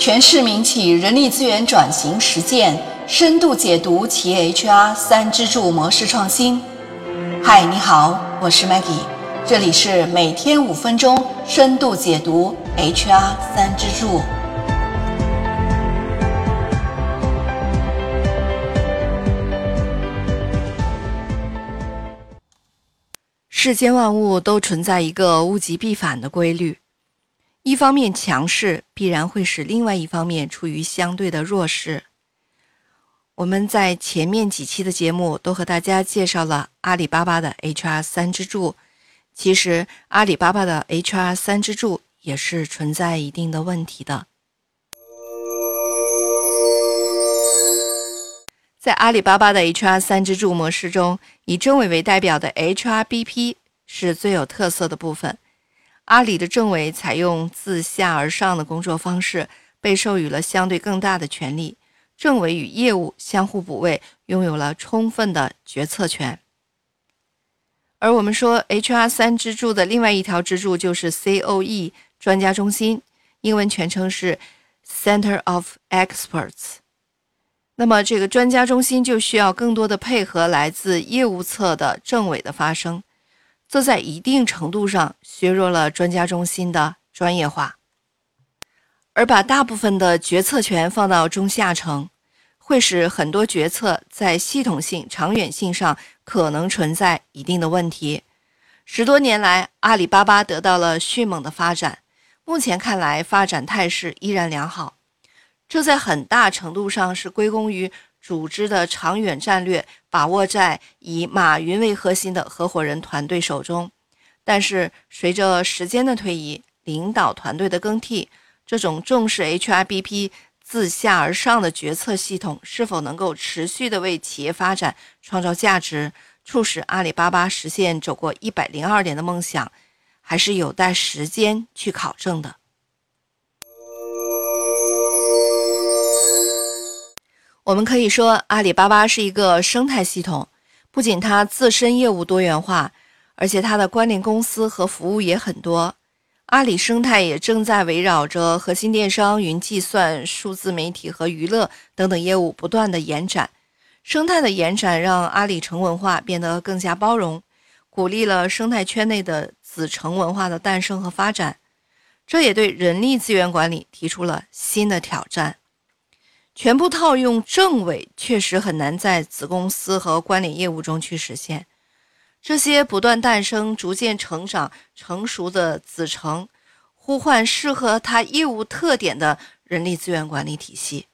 全市民企人力资源转型实践深度解读企业 HR 三支柱模式创新。嗨，你好，我是 Maggie，这里是每天五分钟深度解读 HR 三支柱。世间万物都存在一个物极必反的规律，一方面强势必然会使另外一方面处于相对的弱势。我们在前面几期的节目都和大家介绍了阿里巴巴的 HR 三支柱，其实阿里巴巴的 HR 三支柱也是存在一定的问题的。在阿里巴巴的 HR 三支柱模式中，以政委为代表的 HRBP 是最有特色的部分。阿里的政委采用自下而上的工作方式，被授予了相对更大的权利。政委与业务相互补位，拥有了充分的决策权。而我们说 HR 三支柱的另外一条支柱就是 COE 专家中心，英文全称是 Center of Experts。那么，这个专家中心就需要更多的配合来自业务侧的政委的发声，这在一定程度上削弱了专家中心的专业化，而把大部分的决策权放到中下层，会使很多决策在系统性、长远性上可能存在一定的问题。十多年来，阿里巴巴得到了迅猛的发展，目前看来发展态势依然良好。这在很大程度上是归功于组织的长远战略把握在以马云为核心的合伙人团队手中。但是，随着时间的推移，领导团队的更替，这种重视 HRBP 自下而上的决策系统是否能够持续的为企业发展创造价值，促使阿里巴巴实现走过一百零二年的梦想，还是有待时间去考证的。我们可以说，阿里巴巴是一个生态系统，不仅它自身业务多元化，而且它的关联公司和服务也很多。阿里生态也正在围绕着核心电商、云计算、数字媒体和娱乐等等业务不断的延展。生态的延展让阿里城文化变得更加包容，鼓励了生态圈内的子城文化的诞生和发展。这也对人力资源管理提出了新的挑战。全部套用政委，确实很难在子公司和关联业务中去实现。这些不断诞生、逐渐成长、成熟的子承，呼唤适合他业务特点的人力资源管理体系。